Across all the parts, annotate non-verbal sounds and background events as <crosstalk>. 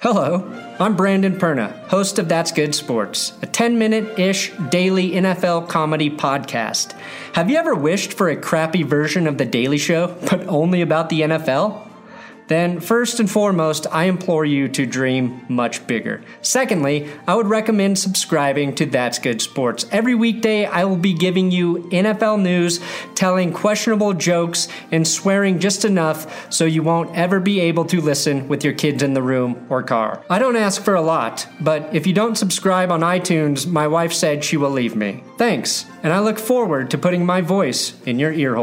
Hello, I'm Brandon Perna, host of That's Good Sports, a 10 minute ish daily NFL comedy podcast. Have you ever wished for a crappy version of The Daily Show, but only about the NFL? Then, first and foremost, I implore you to dream much bigger. Secondly, I would recommend subscribing to That's Good Sports. Every weekday, I will be giving you NFL news, telling questionable jokes, and swearing just enough so you won't ever be able to listen with your kids in the room or car. I don't ask for a lot, but if you don't subscribe on iTunes, my wife said she will leave me. Thanks, and I look forward to putting my voice in your ear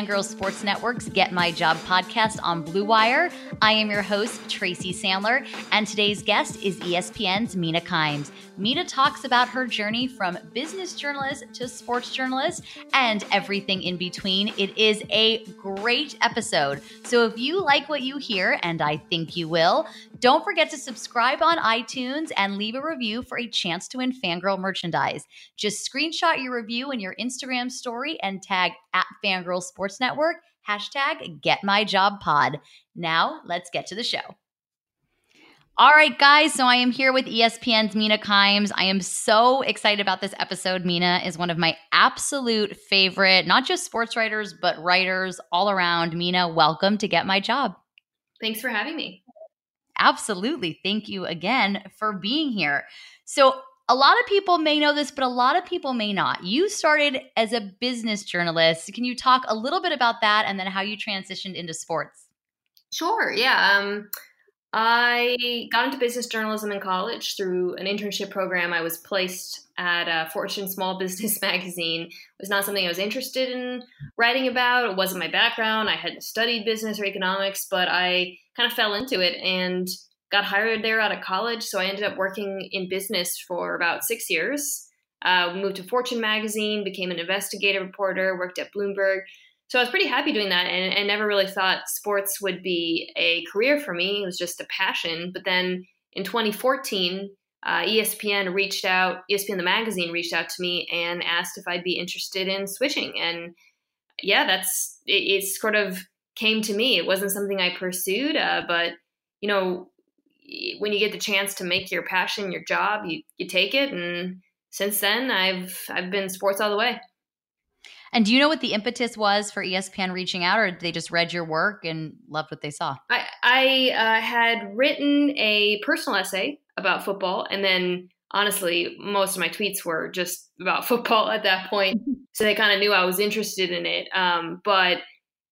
Fangirl Sports Network's Get My Job podcast on Blue Wire. I am your host, Tracy Sandler, and today's guest is ESPN's Mina Kimes. Mina talks about her journey from business journalist to sports journalist and everything in between. It is a great episode. So if you like what you hear, and I think you will, don't forget to subscribe on iTunes and leave a review for a chance to win Fangirl merchandise. Just screenshot your review in your Instagram story and tag at Fangirl Sports Network, hashtag Get My Job Pod. Now, let's get to the show. All right, guys. So I am here with ESPN's Mina Kimes. I am so excited about this episode. Mina is one of my absolute favorite, not just sports writers, but writers all around. Mina, welcome to Get My Job. Thanks for having me. Absolutely. Thank you again for being here. So, a lot of people may know this, but a lot of people may not. You started as a business journalist. Can you talk a little bit about that and then how you transitioned into sports? Sure. Yeah. Um, I got into business journalism in college through an internship program. I was placed at Fortune Small Business <laughs> magazine. It was not something I was interested in writing about. It wasn't my background. I hadn't studied business or economics, but I kind of fell into it and got hired there out of college. So I ended up working in business for about six years. Uh, moved to Fortune magazine, became an investigative reporter, worked at Bloomberg. So I was pretty happy doing that and, and never really thought sports would be a career for me. It was just a passion. But then in 2014, uh, ESPN reached out, ESPN the magazine reached out to me and asked if I'd be interested in switching. And yeah, that's it, it sort of came to me. It wasn't something I pursued, uh, but you know, when you get the chance to make your passion your job, you you take it. And since then, I've I've been sports all the way. And do you know what the impetus was for ESPN reaching out, or did they just read your work and loved what they saw? I, I uh, had written a personal essay about football, and then honestly, most of my tweets were just about <laughs> football at that point. <laughs> So they kind of knew I was interested in it. Um, but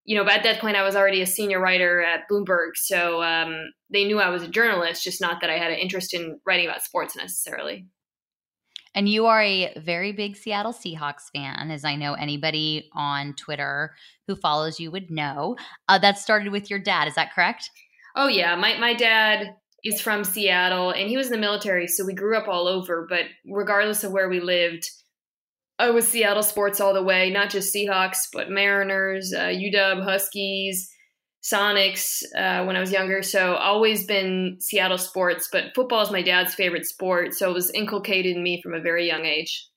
you know, at that point, I was already a senior writer at Bloomberg, so um, they knew I was a journalist, just not that I had an interest in writing about sports necessarily. And you are a very big Seattle Seahawks fan, as I know anybody on Twitter who follows you would know. Uh, that started with your dad, is that correct? Oh yeah, my my dad is from Seattle and he was in the military, so we grew up all over. But regardless of where we lived, I was Seattle sports all the way. Not just Seahawks, but Mariners, uh, UW Huskies, Sonics. Uh, when I was younger, so always been Seattle sports. But football is my dad's favorite sport, so it was inculcated in me from a very young age.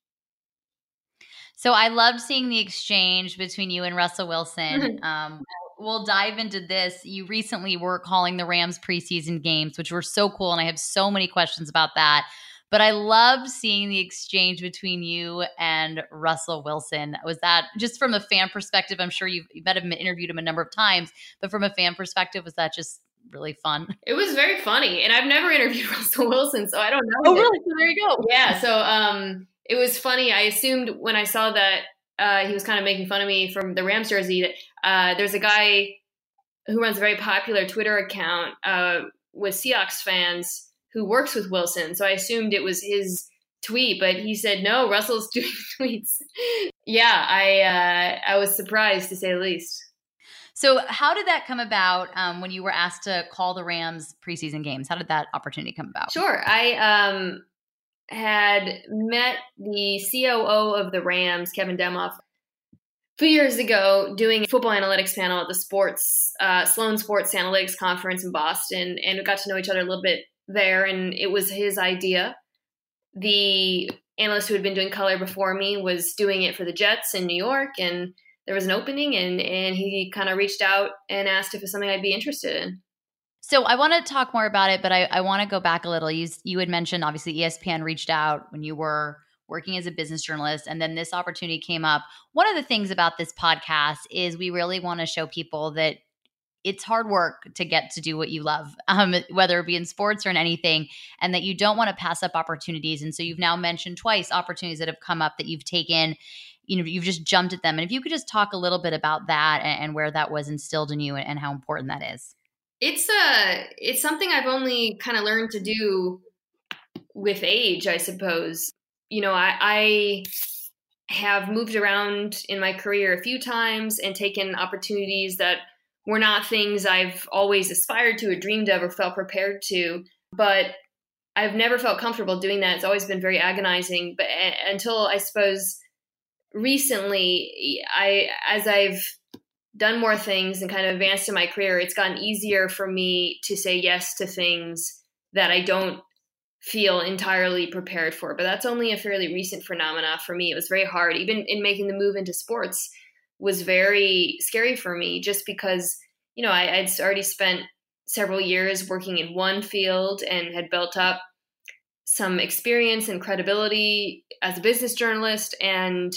So I loved seeing the exchange between you and Russell Wilson. <laughs> um, we'll dive into this. You recently were calling the Rams preseason games, which were so cool, and I have so many questions about that. But I loved seeing the exchange between you and Russell Wilson. Was that just from a fan perspective? I'm sure you've, you have interviewed him a number of times, but from a fan perspective, was that just really fun? <laughs> It was very funny, and I've never <laughs> interviewed Russell Wilson, so I don't know. Oh, really? So there you go. Yeah. So um, it was funny. I assumed when I saw that uh, he was kind of making fun of me from the Rams jersey. That uh, there's a guy who runs a very popular Twitter account uh, with Seahawks fans who works with Wilson. So I assumed it was his tweet, but he said no. Russell's <laughs> doing tweets. yeah, I uh, I was surprised to say the least. So, how did that come about um, when you were asked to call the Rams preseason games? How did that opportunity come about? Sure. I um, had met the COO of the Rams, Kevin Demoff, a few years ago doing a football analytics panel at the sports uh, Sloan Sports Analytics Conference in Boston, and we got to know each other a little bit there. And it was his idea. The analyst who had been doing color before me was doing it for the Jets in New York, and there was an opening, and and he kind of reached out and asked if it's something I'd be interested in. So I want to talk more about it, but I, I want to go back a little. You you had mentioned obviously ESPN reached out when you were working as a business journalist, and then this opportunity came up. One of the things about this podcast is we really want to show people that it's hard work to get to do what you love, um, whether it be in sports or in anything, and that you don't want to pass up opportunities. And so you've now mentioned twice opportunities that have come up that you've taken. You know, you've just jumped at them. And if you could just talk a little bit about that and, and where that was instilled in you and, and how important that is. It's uh it's something I've only kind of learned to do with age, I suppose. You know, I, I have moved around in my career a few times and taken opportunities that were not things I've always aspired to or dreamed of or felt prepared to. But I've never felt comfortable doing that. It's always been very agonizing. But until I suppose recently, I as I've done more things and kind of advanced in my career, it's gotten easier for me to say yes to things that I don't feel entirely prepared for. But that's only a fairly recent phenomena for me. It was very hard, even in making the move into sports, was very scary for me, just because you know I, I'd already spent several years working in one field and had built up some experience and credibility as a business journalist and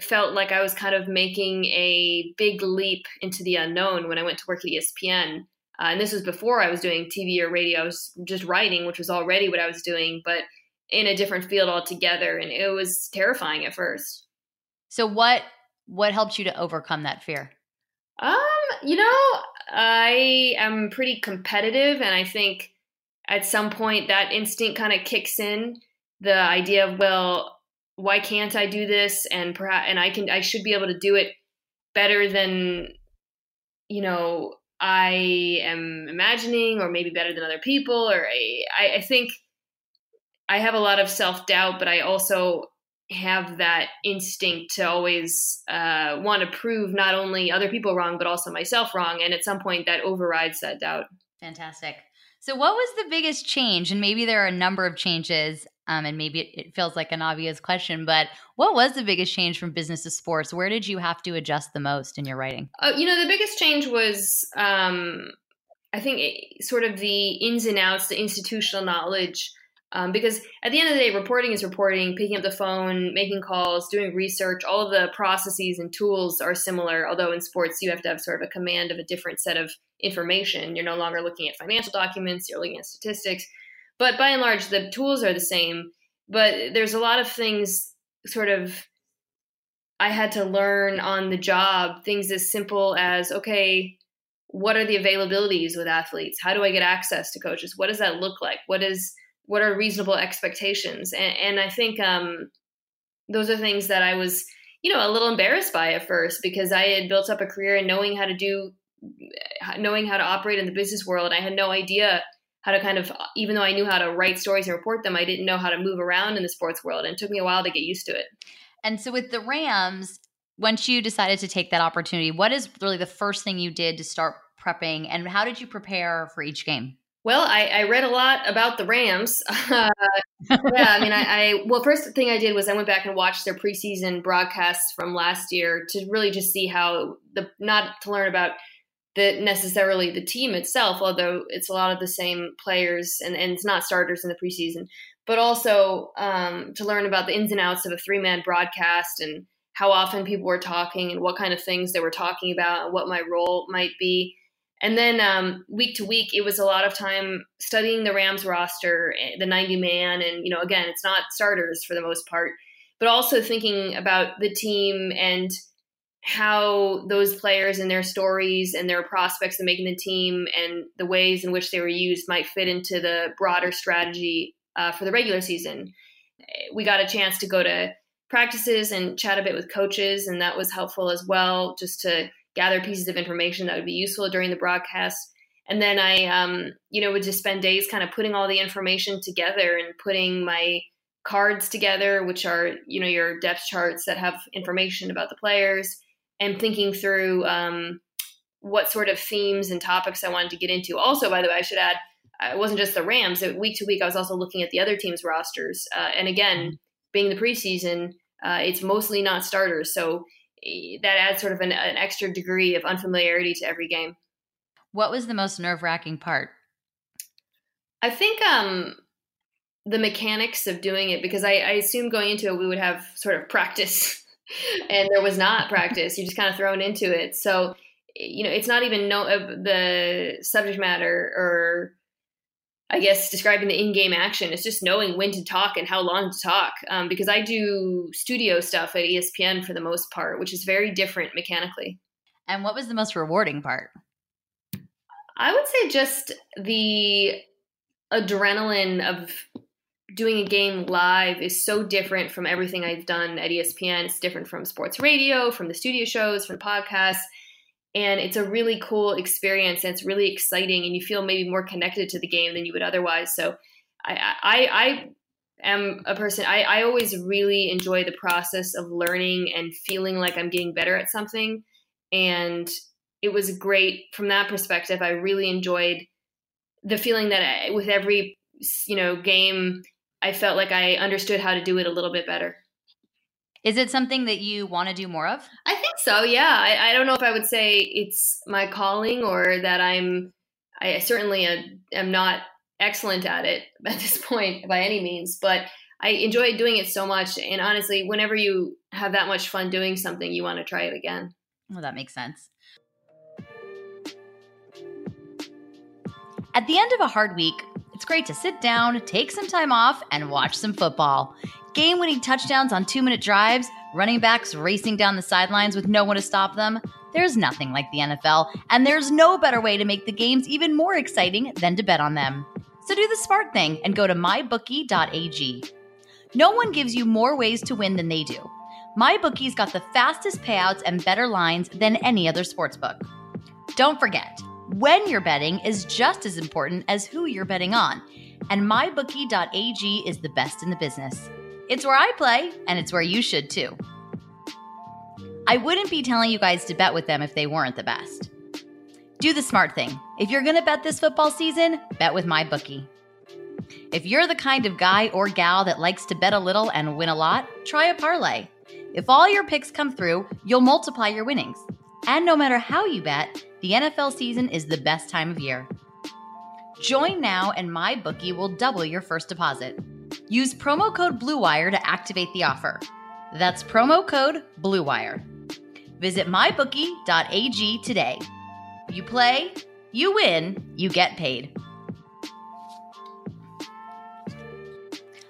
felt like I was kind of making a big leap into the unknown when I went to work at ESPN. Uh, and this was before I was doing TV or radio. I was just writing, which was already what I was doing, but in a different field altogether. And it was terrifying at first. So what what helped you to overcome that fear? Um, you know, I am pretty competitive, and I think at some point that instinct kind of kicks in. The idea of well, why can't I do this? And perhaps, and I can, I should be able to do it better than, you know, I am imagining, or maybe better than other people. Or I, I think I have a lot of self doubt, but I also have that instinct to always uh, want to prove not only other people wrong, but also myself wrong. And at some point, that overrides that doubt. Fantastic. So, what was the biggest change? And maybe there are a number of changes um, and maybe it, it, feels like an obvious question, but what was the biggest change from business to sports? Where did you have to adjust the most in your writing? Uh, you know, the biggest change was, um, I think, it, sort of the ins and outs, the institutional knowledge. Um, because at the end of the day, reporting is reporting, picking up the phone, making calls, doing research, all of the processes and tools are similar. Although in sports, you have to have sort of a command of a different set of information. You're no longer looking at financial documents, you're looking at statistics. But by and large, the tools are the same. But there's a lot of things sort of I had to learn on the job, things as simple as okay, what are the availabilities with athletes? How do I get access to coaches? What does that look like? What is what are reasonable expectations? And, and I think um, those are things that I was, you know, a little embarrassed by at first because I had built up a career in knowing how to do, knowing how to operate in the business world. I had no idea how to kind of even though I knew how to write stories and report them, I didn't know how to move around in the sports world and it took me a while to get used to it. And so with the Rams, once you decided to take that opportunity, what is really the first thing you did to start prepping and how did you prepare for each game? Well, I, I read a lot about the Rams. <laughs> Uh, yeah, I mean, I, I, well, first thing I did was I went back and watched their preseason broadcasts from last year to really just see how the not to learn about the necessarily the team itself, although it's a lot of the same players and, and it's not starters in the preseason. but also um, to learn about the ins and outs of a three man broadcast and how often people were talking and what kind of things they were talking about and what my role might be. And then um, week to week, it was a lot of time studying the Rams roster, eh, the 90 man. And, you know, again, it's not starters for the most part, but also thinking about the team and how those players and their stories and their prospects of making the team and the ways in which they were used might fit into the broader strategy uh, for the regular season. We got a chance to go to practices and chat a bit with coaches, and that was helpful as well, just to gather pieces of information that would be useful during the broadcast. And then I, um, you know, would just spend days kind of putting all the information together and putting my cards together, which are, you know, your depth charts that have information about the players, and thinking through um, what sort of themes and topics I wanted to get into. Also, by the way, I should add, it wasn't just the Rams. Week to week, I was also looking at the other teams' rosters. Uh, and again, being the preseason, uh, it's mostly not starters. So that adds sort of an, an extra degree of unfamiliarity to every game. What was the most nerve wracking part? I think um, the mechanics of doing it, because I, I assumed going into it we would have sort of practice, <laughs> and there was not practice. You're just kind of thrown into it. So, you know, it's not even know uh, the subject matter or I guess describing the in-game action is just knowing when to talk and how long to talk. Um, because I do studio stuff at ESPN for the most part, which is very different mechanically. And what was the most rewarding part? I would say just the adrenaline of doing a game live is so different from everything I've done at ESPN. It's different from sports radio, from the studio shows, from podcasts and it's a really cool experience and it's really exciting and you feel maybe more connected to the game than you would otherwise. So i i, I am a person I, I always really enjoy the process of learning and feeling like i'm getting better at something. And it was great from that perspective. I really enjoyed the feeling that I, with every you know game i felt like i understood how to do it a little bit better. Is it something that you want to do more of? I think so. Yeah. I, I don't know if I would say it's my calling or that I'm. I certainly am not excellent at it <laughs> at this point by any means, but I enjoy doing it so much. And honestly, whenever you have that much fun doing something, you want to try it again. Well, that makes sense. At the end of a hard week, it's great to sit down, take some time off, and watch some football. Game winning touchdowns on two minute drives, running backs racing down the sidelines with no one to stop them. There's nothing like the NFL, and there's no better way to make the games even more exciting than to bet on them. So do the smart thing and go to mybookie.ag. No one gives you more ways to win than they do. MyBookie's got the fastest payouts and better lines than any other sportsbook. Don't forget, when you're betting is just as important as who you're betting on, and mybookie.ag is the best in the business. It's where I play, and it's where you should too. I wouldn't be telling you guys to bet with them if they weren't the best. Do the smart thing. If you're going to bet this football season, bet with my bookie. If you're the kind of guy or gal that likes to bet a little and win a lot, try a parlay. If all your picks come through, you'll multiply your winnings. And no matter how you bet, the NFL season is the best time of year. Join now and my bookie will double your first deposit. Use promo code BLUEWIRE to activate the offer. That's promo code BLUEWIRE. Visit mybookie.ag today. You play, you win, you get paid.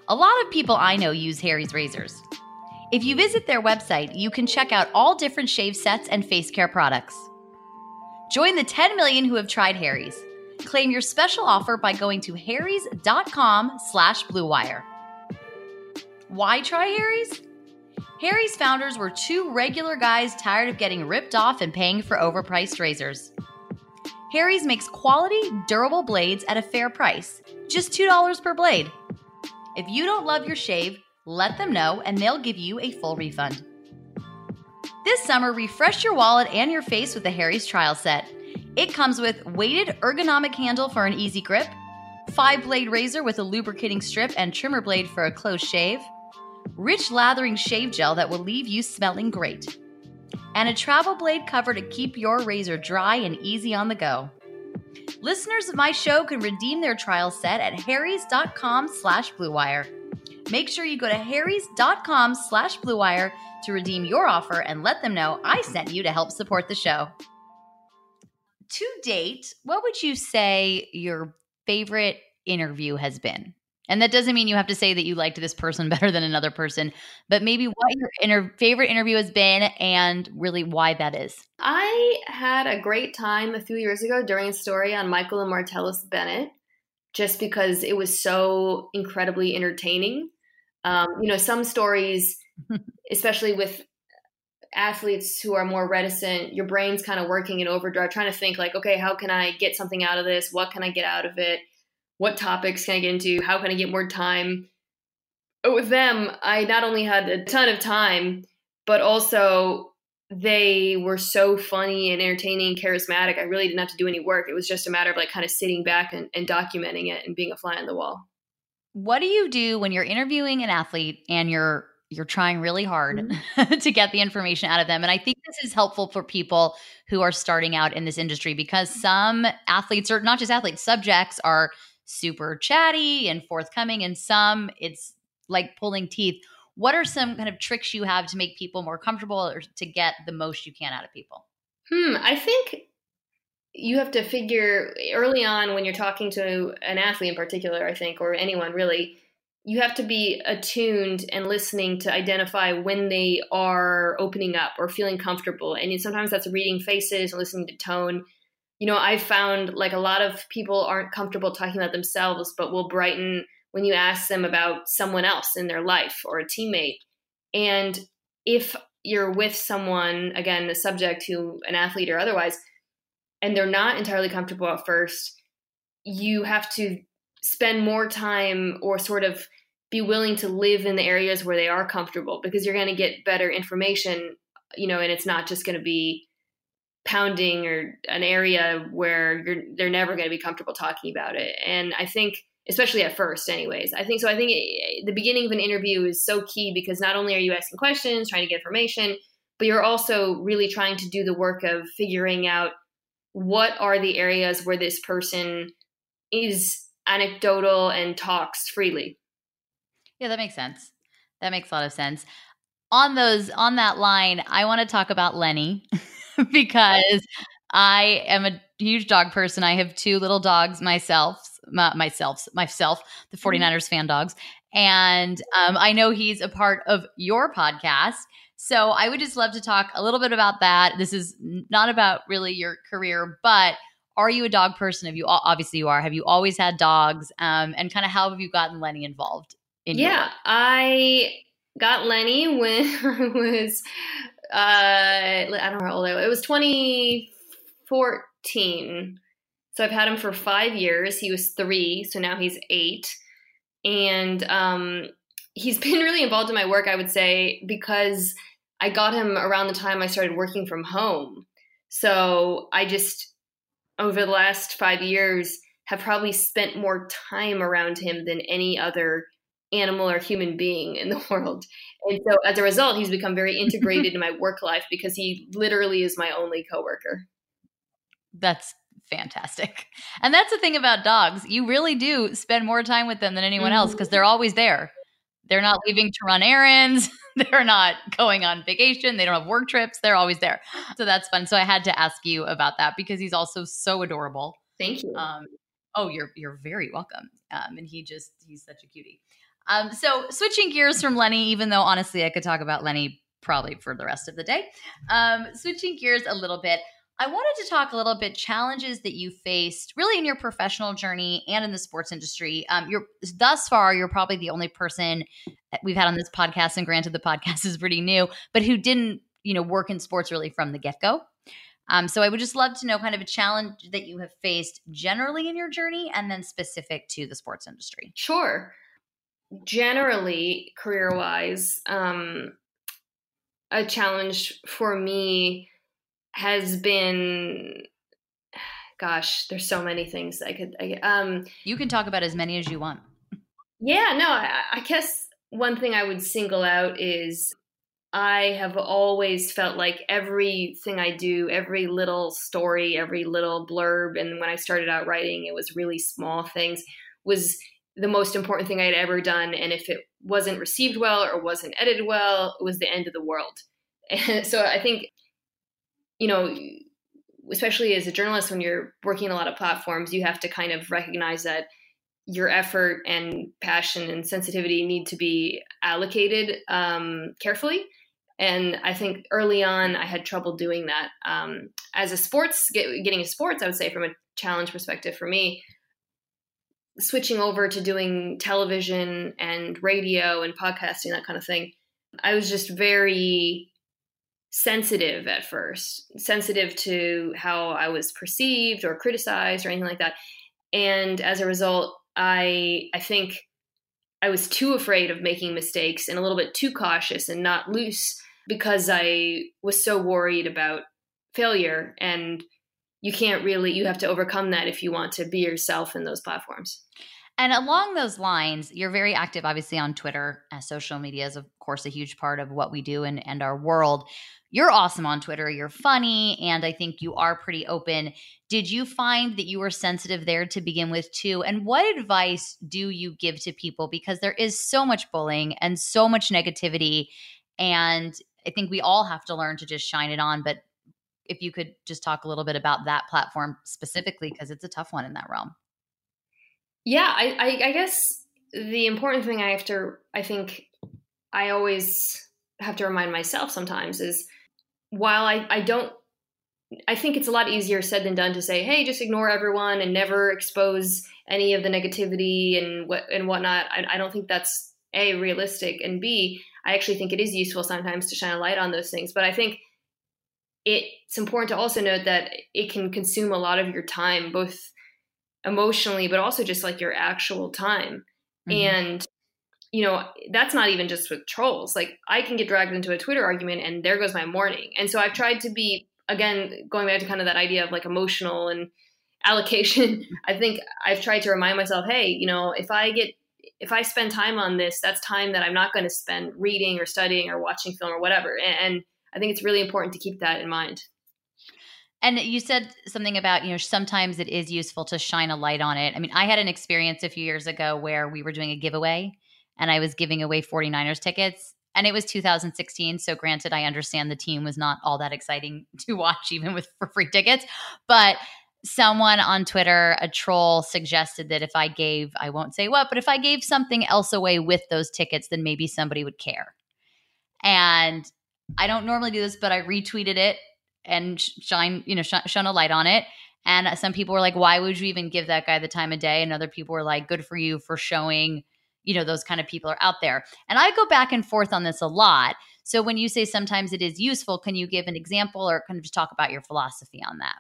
A lot of people I know use Harry's razors. If you visit their website, you can check out all different shave sets and face care products. Join the 10 million who have tried Harry's. Claim your special offer by going to harrys.com slash bluewire. Why try Harry's? Harry's founders were two regular guys tired of getting ripped off and paying for overpriced razors. Harry's makes quality, durable blades at a fair price, just $2 per blade. If you don't love your shave, let them know and they'll give you a full refund. This summer, refresh your wallet and your face with the Harry's trial set. It comes with weighted ergonomic handle for an easy grip, five blade razor with a lubricating strip and trimmer blade for a close shave, rich lathering shave gel that will leave you smelling great, and a travel blade cover to keep your razor dry and easy on the go. Listeners of my show can redeem their trial set at harrys.com slash bluewire. Make sure you go to harrys.com slash bluewire to redeem your offer and let them know I sent you to help support the show. To date, what would you say your favorite interview has been? And that doesn't mean you have to say that you liked this person <laughs> better than another person, but maybe what your inter- favorite interview has been and really why that is. I had a great time a few years ago during a story on Michael and Martellus Bennett, just because it was so incredibly entertaining. Um, you know, some stories, <laughs> especially with athletes who are more reticent, your brain's kind of working in overdrive, trying to think like, okay, how can I get something out of this? What can I get out of it? What topics can I get into? How can I get more time? But with them, I not only had a ton of time, but also they were so funny and entertaining, charismatic. I really didn't have to do any work. It was just a matter of like kind of sitting back and, and documenting it and being a fly on the wall. What do you do when you're interviewing an athlete and you're you're trying really hard Mm-hmm. <laughs> to get the information out of them. And I think this is helpful for people who are starting out in this industry because some athletes, or not just athletes, subjects are super chatty and forthcoming, and some it's like pulling teeth. What are some kind of tricks you have to make people more comfortable or to get the most you can out of people? Hmm, I think you have to figure early on when you're talking to an athlete in particular, I think, or anyone really, you have to be attuned and listening to identify when they are opening up or feeling comfortable. And sometimes that's reading faces and listening to tone. You know, I've found like a lot of people aren't comfortable talking about themselves, but will brighten when you ask them about someone else in their life or a teammate. And if you're with someone, again, a subject who, an athlete or otherwise, and they're not entirely comfortable at first, you have to spend more time or sort of be willing to live in the areas where they are comfortable because you're going to get better information, you know, and it's not just going to be pounding or an area where you're they're never going to be comfortable talking about it. And I think especially at first anyways. I think so I think it, the beginning of an interview is so key because not only are you asking questions, trying to get information, but you're also really trying to do the work of figuring out what are the areas where this person is anecdotal and talks freely. Yeah, that makes sense. That makes a lot of sense. On those on that line, I want to talk about Lenny <laughs> <laughs> because I am a huge dog person. I have two little dogs myself, my, myself, myself, the 49ers fan dogs. And um, I know he's a part of your podcast. So I would just love to talk a little bit about that. This is not about really your career, but are you a dog person? Have you obviously you are? Have you always had dogs? Um, and kind of how have you gotten Lenny involved? In your yeah? I got Lenny when <laughs> I was uh I don't know how old I was. It was 2014. So I've had him for 5 years. He was 3, so now he's 8. And um he's <laughs> been really involved in my work, I would say, because I got him around the time I started working from home. So I just over the last 5 years have probably spent more time around him than any other animal or human being in the <laughs> world. And so as a result, he's become very integrated in my work life because he literally is my only coworker. That's fantastic. And that's the thing about dogs. You really do spend more time with them than anyone else because they're always there. They're not leaving to run errands. <laughs> They're not going on vacation. They don't have work trips. They're always there. So that's fun. So I had to ask you about that because he's also so adorable. Thank you. Um, oh, you're you're very welcome. Um, and he just he's such a cutie. Um, so switching gears from Lenny, even though honestly I could talk about Lenny probably for the rest of the day. Um, switching gears a little bit, I wanted to talk a little bit challenges that you faced really in your professional journey and in the sports industry. Um, you're thus far you're probably the only person we've had on this podcast, and granted the <laughs> podcast is pretty new, but who didn't you know work in sports really from the get go. Um, so I would just love to know kind of a challenge that you have faced generally in your journey, and then specific to the sports industry. Sure. Generally, career wise, um, a challenge for me has been, gosh, there's so many things I could. I, um, You can talk about as many as you want. yeah, no, I, I guess one thing I would single out is I have always felt like everything I do, every little story, every little blurb, and when I started out writing, it was really small things, was the most important thing I'd ever done. And if it wasn't received well or wasn't edited well, it was the end of the world. <laughs> And so I think, you know, especially as a journalist, when you're working a lot of platforms, you have to kind of recognize that your effort and passion and sensitivity need to be allocated um, carefully. And I think early on, I had trouble doing that. Um, as a sports, get, getting a sports, I would say from a challenge perspective for me, switching over to doing television and radio and podcasting, that kind of thing, I was just very sensitive at first, sensitive to how I was perceived or criticized or anything like that. And as a result, I I think I was too afraid of making mistakes and a little bit too cautious and not loose because I was so worried about failure and you can't really you have to overcome that if you want to be yourself in those platforms. And along those lines, you're very active, obviously, on Twitter. As social media is, of course, a huge part of what we do and, and our world. You're awesome on Twitter. You're funny, and I think you are pretty open. Did you find that you were sensitive there to begin with, too? And what advice do you give to people? Because there is so much bullying and so much negativity. And I think we all have to learn to just shine it on. But if you could just talk a little bit about that platform specifically, because it's a tough one in that realm. Yeah, I, I, I guess the important thing I have to, I think I always have to remind myself sometimes is while I, I don't I think it's a lot easier said than done to say, "Hey, just ignore everyone and never expose any of the negativity and what and whatnot." I, I, don't think that's a realistic, and b I actually think it is useful sometimes to shine a light on those things. But I think it's important to also note that it can consume a lot of your time, both emotionally, but also just like your actual time. Mm-hmm. And you know, that's not even just with trolls. Like I can get dragged into a Twitter argument and there goes my morning. And so I've tried to be again going back to kind of that idea of like emotional and allocation. <laughs> I think I've tried to remind myself, hey, you know, if I get if I spend time on this, that's time that I'm not going to spend reading or studying or watching film or whatever. And I think it's really important to keep that in mind. And you said something about, you know, sometimes it is useful to shine a light on it. I mean, I had an experience a few years ago where we were doing a giveaway and I was giving away 49ers tickets. And it was 2016. So, granted, I understand the team was not all that exciting <laughs> to watch, even with for free tickets. But someone on Twitter, a troll, suggested that if I gave, I won't say what, but if I gave something else away with those tickets, then maybe somebody would care. And I don't normally do this, but I retweeted it and shine, you know, sh- shone a light on it. And some people were like, why would you even give that guy the time of day? And other people were like, good for you for showing, you know, those kind of people are out there. And I go back and forth on this a lot. So when you say sometimes it is useful, can you give an example or kind of just talk about your philosophy on that?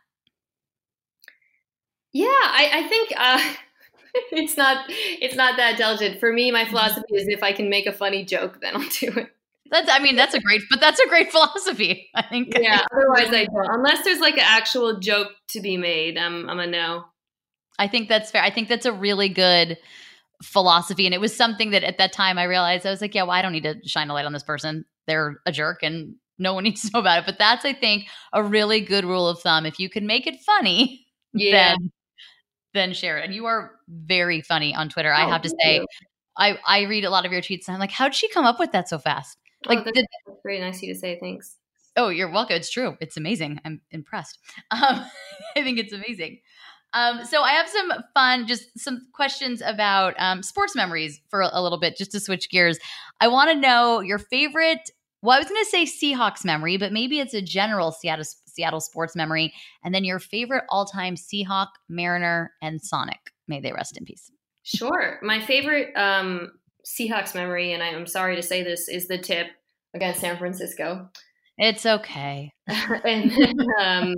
Yeah, I, I think uh, <laughs> it's not it's not that intelligent. For me, my philosophy is if I can make a funny joke, then I'll do it. That's I mean that's a great but that's a great <laughs> philosophy. I think. Yeah. Otherwise, I don't. Unless there's like an actual joke to be made, I'm I'm a no. I think that's fair. I think that's a really good philosophy, and it was something that at that time I realized I was like, yeah, well, I don't need to shine a light on this person. They're a jerk, and no one <laughs> needs to know about it. But that's I think a really good rule of thumb. If you can make it funny, yeah. then then share it. And you are very funny on Twitter. Oh, I have to say. You. I, I read a lot of your tweets and I'm like, how'd she come up with that so fast? Like, oh, that's, that's very nice of you to say. Thanks. Oh, you're welcome. It's true. It's amazing. I'm impressed. <laughs> Um, I think it's amazing. Um, so I have some fun, just some questions about um, sports memories for a, little bit, just to switch gears. I want to know your favorite. Well, I was going to say Seahawks memory, but maybe it's a general Seattle Seattle sports memory, and then your favorite all-time Seahawk, Mariner, and Sonic. May they rest in peace. Sure. My favorite um, Seahawks memory, and I'm sorry to say this, is the tip against San Francisco. It's okay. <laughs> and um,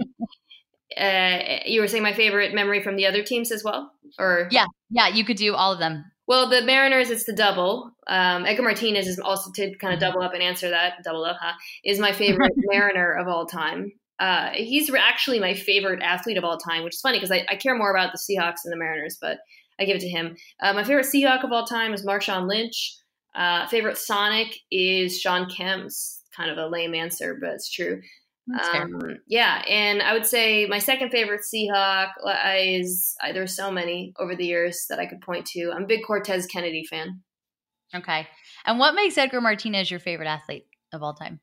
uh, you were saying my favorite memory from the other teams as well, or yeah, yeah, you could do all of them. Well, the Mariners, it's the double. Um, Edgar Martinez is also to kind of mm-hmm. double up and answer that. Double up, huh? Is my favorite <laughs> Mariner of all time. Uh, he's actually my favorite athlete of all time, which is funny because I, I, care more about the Seahawks than the Mariners, but I give it to him. Uh, my favorite Seahawk of all time is Marshawn Lynch. Uh, favorite Sonic is Shawn Kemp's kind of a lame answer, but it's true. Um, yeah, and I would say my second favorite Seahawk is uh, there's so many over the years that I could point to. I'm a big Cortez Kennedy fan. Okay. And what makes Edgar Martinez your favorite athlete of all time?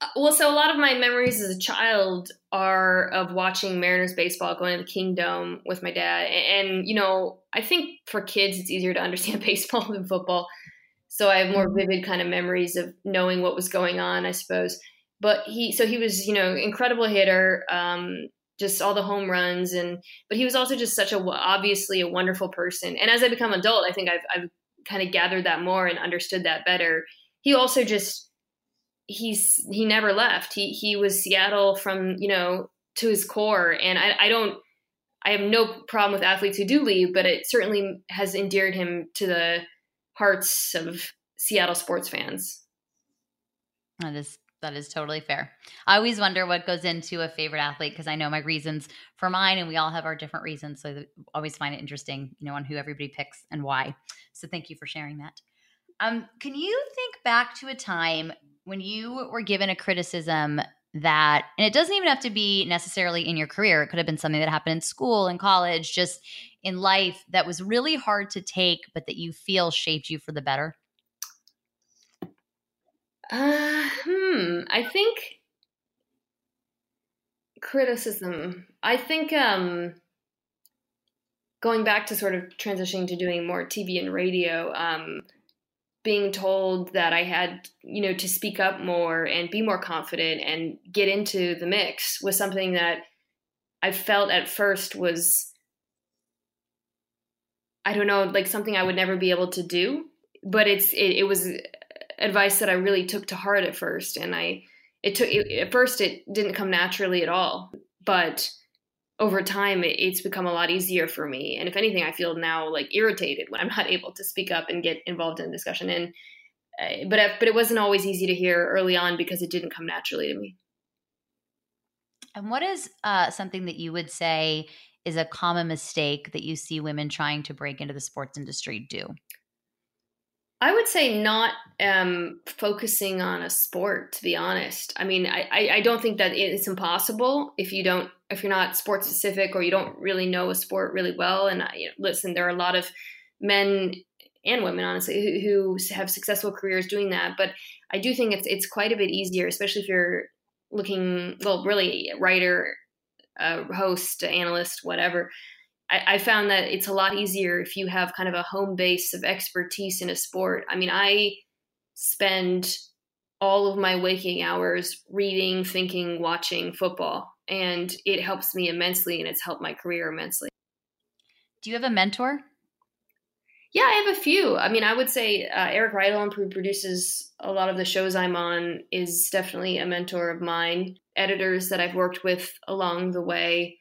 Uh, Well, so a lot of my memories as a child are of watching Mariners baseball, going to the Kingdome with my dad. And, and, you know, I think for kids, it's easier to understand <laughs> baseball than football. So I have more vivid kind of memories of knowing what was going on, I suppose. But he, so he was, you know, incredible hitter, um, just all the home runs, and but he was also just such a obviously a wonderful person. And as I become adult, I think I've I've kind of gathered that more and understood that better. He also just he's he never left. He he was Seattle from you know to his core, and I I don't I have no problem with athletes who do leave, but it certainly has endeared him to the hearts of Seattle sports fans. That is that is totally fair. I always wonder what goes into a favorite athlete because I know my reasons for mine, and we all have our different reasons. So I always find it interesting, you know, on who everybody picks and why. So thank you for sharing that. Um, can you think back to a time when you were given a criticism that, and it doesn't even have to be necessarily in your career, it could have been something that happened in school, in college, just in life that was really hard to take, but that you feel shaped you for the better? Uh, hmm. I think criticism. I think um, going back to sort of transitioning to doing more TV and radio. Um, being told that I had, you know, to speak up more and be more confident and get into the mix was something that I felt at first was, I don't know, like something I would never be able to do. But it's it, it was advice that I really took to heart at first, and I it took it, at first it didn't come naturally at all, but over time it, it's become a lot easier for me and if anything i feel now like irritated when i'm not <laughs> able to speak up and get involved in the discussion and uh, but but it wasn't always easy to hear early on because it didn't come naturally to me And what is uh, something that you would say is a common mistake that you see women trying to break into the sports industry do? I would say not um, focusing on a sport. To be honest, I mean, I, I, I don't think that it's impossible if you don't if you're not sports specific or you don't really know a sport really well. And you know, listen, there are a lot of men and women, honestly, who, who have successful careers doing that. But I do think it's it's quite a bit easier, especially if you're looking well, really writer, host, analyst, whatever. I, I found that it's a lot easier if you have kind of a home base of expertise in a sport. I mean, I spend all of my waking hours reading, thinking, watching football, and it helps me immensely, and it's helped my career immensely. Do you have a mentor? Yeah, I have a few. I mean, I would say uh, Eric Rydell, who produces a lot of the shows I'm on, is definitely a mentor of mine. Editors that I've worked with along the way,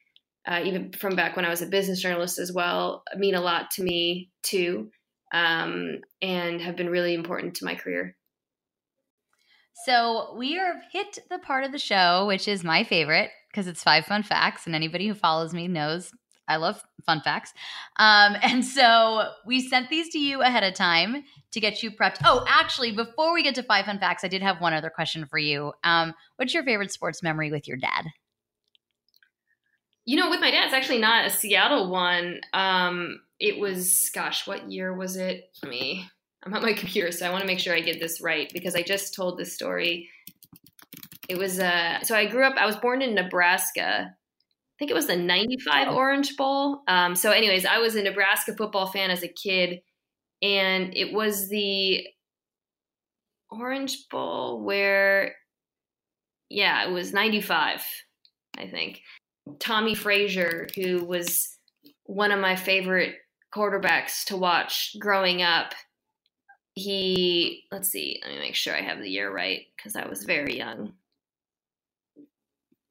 uh, even from back when I was a business journalist as well, mean a lot to me too, um, and have been really important to my career. So we are hit the part of the show, which is my favorite because it's five fun facts, and anybody who follows me knows I love fun facts. Um, <laughs> and so we sent these to you ahead of time to get you prepped. Oh, actually, before we get to five fun facts, I did have one other question for you. Um, what's your favorite sports memory with your dad? You know, with my dad, it's actually not a Seattle one. Um, it was, gosh, what year was it? Let me, I'm at my computer, so I want to make sure I get this right because I just told this story. It was, uh, so I grew up, I was born in Nebraska. I think it was the 95 Oh. Orange Bowl. Um, so, anyways, I was a Nebraska football fan as a kid, and it was the Orange Bowl where, yeah, it was 95, I think. Tommie Frazier, who was one of my favorite quarterbacks to watch growing up. He, let's see, let me make sure I have the year right because I was very young.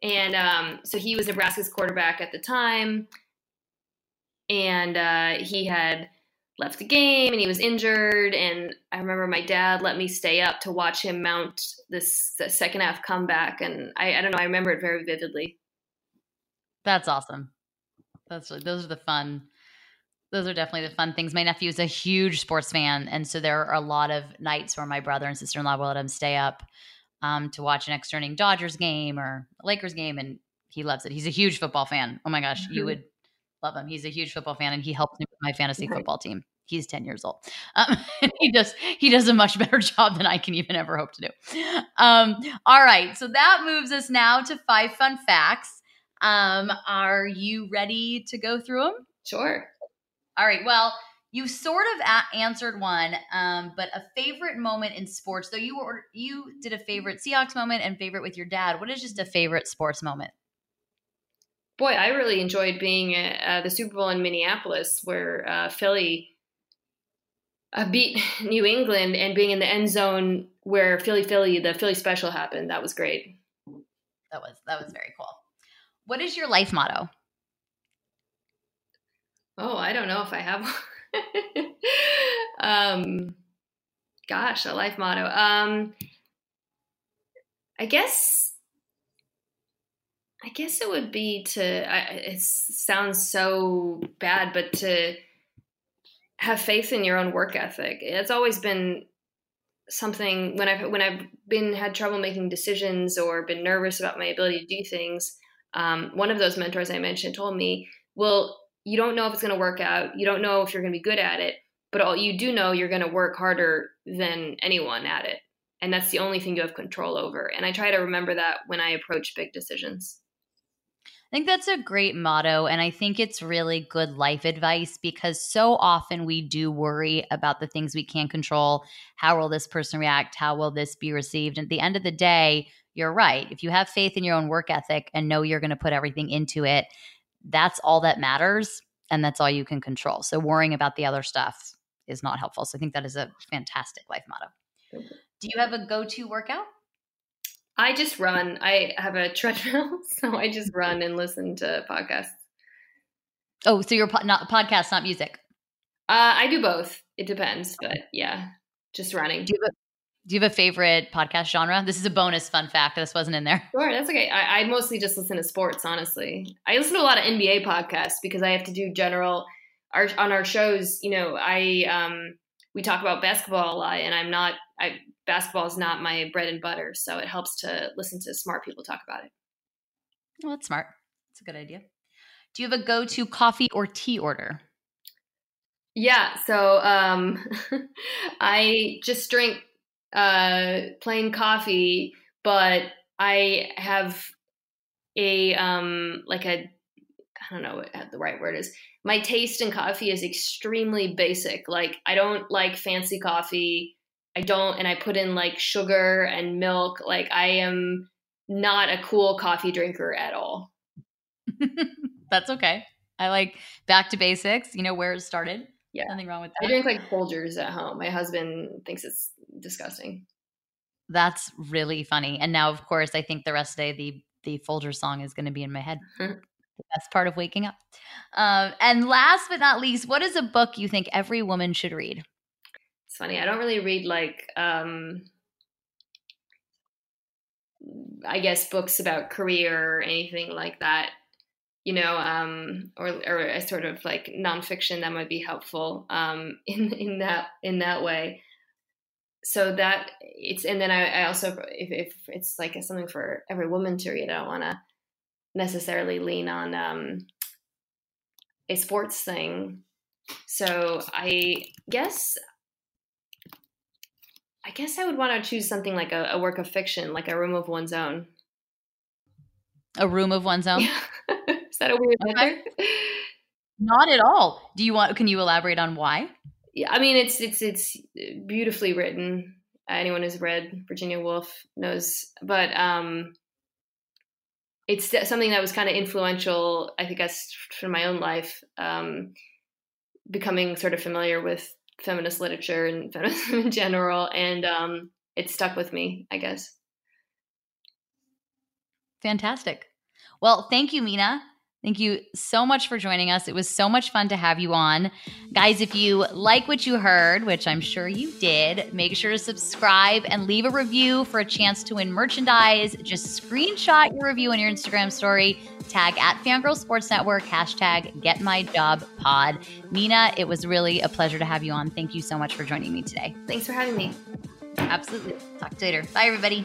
And um, so he was Nebraska's quarterback at the time. And uh, he had left the game and he was injured. And I remember my dad let me stay up to watch him mount this, second half comeback. And I, I don't know, I remember it very vividly. That's awesome. That's those are the fun. Those are definitely the fun things. My nephew is a huge sports fan, and so there are a lot of nights where my brother and sister in law will let him stay up um, to watch an externing Dodgers game or Lakers game, and he loves it. He's a huge football fan. Oh my gosh, you Mhm. would love him. He's a huge football fan, and he helps me with my fantasy Right. football team. He's ten years old. Um, <laughs> he does he does a much <laughs> better job than I can even ever hope to do. Um, all right, so that moves us now to five fun facts. Um, are you ready to go through them? Sure. All right. Well, you sort of a- answered one, um, but a favorite moment in sports. Though you were you did a favorite Seahawks moment and favorite with your dad. What is just a favorite sports moment? Boy, I really enjoyed being at uh, the Super Bowl in Minneapolis, where uh, Philly uh, beat <laughs> New England, and being in the end zone where Philly Philly the Philly special happened. That was great. That was that was very cool. What is your life motto? Oh, I don't know if I have. <laughs> <laughs> um, gosh, a life motto. Um, I guess. I guess it would be to. I, it sounds so bad, but to have faith in your own work ethic. It's always been something when I've when I've been had trouble making decisions or been nervous about my ability to do things. Um, one of those mentors I mentioned told me, "Well, you don't know if it's going to work out. You don't know if you're going to be good at it, but all you do know you're going to work harder than anyone at it, and that's the only thing you have control over." And I try to remember that when I approach big decisions. I think that's a great motto. And I think it's really good life advice because so often we do worry about the things we can't control. How will this person react? How will this be received? And at the end of the day, you're right. If you have faith in your own work ethic and know you're going to put everything into it, that's all that matters. And that's all you can control. So worrying about the other stuff is not helpful. So I think that is a fantastic life motto. Do you have a go to workout? I just run. I have a <laughs> treadmill, so I just run and listen to podcasts. Oh, so your po- not podcast, not music. Uh, I do both. It depends, but yeah, just running. Do you have a, do you have a favorite podcast genre? This is a bonus fun fact. This wasn't in there. Sure, that's okay. I, I mostly just listen to sports, honestly. I listen to a lot of NBA podcasts because I have to do general. Our on our shows, you know, I um we talk about basketball a lot, and I'm not. I basketball is not my bread and butter, so it helps to listen to smart people talk about it. Well, that's smart. That's a good idea. Do you have a go to coffee or tea order? Yeah, so um, <laughs> I just drink uh, plain coffee, but I have a um, like a I don't know what the right word is. My taste in coffee is extremely basic. Like I don't like fancy coffee. I don't, and I put in like sugar and milk. Like I am not a cool coffee drinker at all. <laughs> that's okay. I like back to basics, you know, where it started. Yeah. Nothing wrong with I drink like Folgers at home. My husband thinks it's disgusting. That's really funny. And now, of course, I think the rest of the day, the, the Folger song is going to be in my head. <laughs> The best part of waking up. Um, and last but not least, what is a book you think every woman should read? It's funny. I don't really read like um I guess books about career or anything like that. You know, um or or a sort of like nonfiction that might be helpful um <laughs> in in that in that way. So that it's and then I, I also if, if it's like something for every woman to read, I don't want to necessarily lean on um a sports thing. So I guess I guess I would want to choose something like a, a work of fiction, like A Room of One's Own. A Room of One's Own? <laughs> Is that a weird Okay. Not at all. Do you want? Can you elaborate on why? Yeah, I mean it's it's it's beautifully written. Anyone who's read Virginia Woolf knows, but um, it's something that was kind of influential. I think as for my own life, um, becoming sort of familiar with feminist literature and <laughs> feminism in general, and um, it stuck with me. I guess. Fantastic. Well, thank you, Mina. Thank you so much for joining us. It was so much fun to have you on. Guys, if you like what you heard, which I'm sure you did, make sure to subscribe and leave a review for a chance to win merchandise. Just screenshot your review on your Instagram story, tag at Fangirl Sports Network, hashtag getmyjobpod. My Job Pod. Mina, it was really a pleasure to have you on. Thank you so much for joining me today. Thanks for having me. Absolutely. Talk to you later. Bye, everybody.